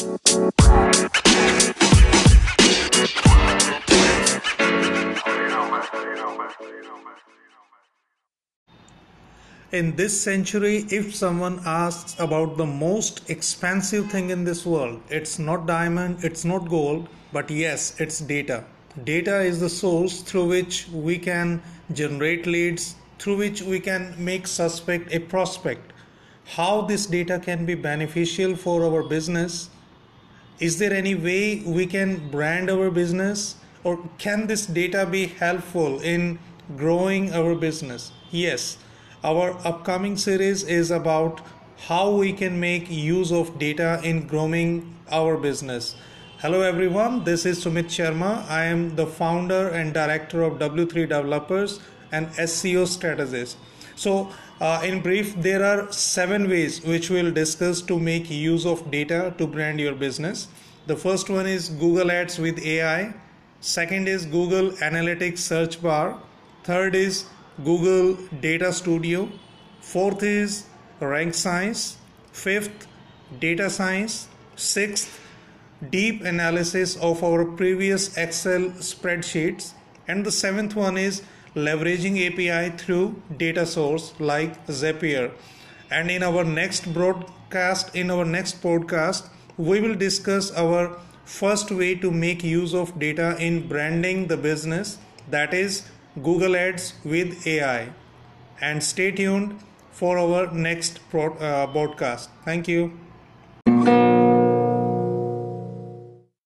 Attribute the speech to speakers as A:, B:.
A: In this century, if someone asks about the most expensive thing in this world, it's not diamond, it's not gold, but yes, it's data. Data is the source through which we can generate leads, through which we can make suspect a prospect. How this data can be beneficial for our business? Is there any way we can brand our business? Or can this data be helpful in growing our business? Yes our upcoming series is about how we can make use of data in growing our business. Hello everyone, this is Sumit Sharma. I am the founder and director of W3 Developers and SEO strategist. So, uh, in brief, there are seven ways which we'll discuss to make use of data to brand your business. The first one is Google Ads with AI. Second is Google Analytics search bar. Third is Google Data Studio. Fourth is Rank Science. Fifth, Data Science. Sixth, deep analysis of our previous Excel spreadsheets. And the seventh one is leveraging API through data source like Zapier. And in our next broadcast, in our next podcast, we will discuss our first way to make use of data in branding the business that is Google Ads with AI. And stay tuned for our next broadcast. uh, Thank you.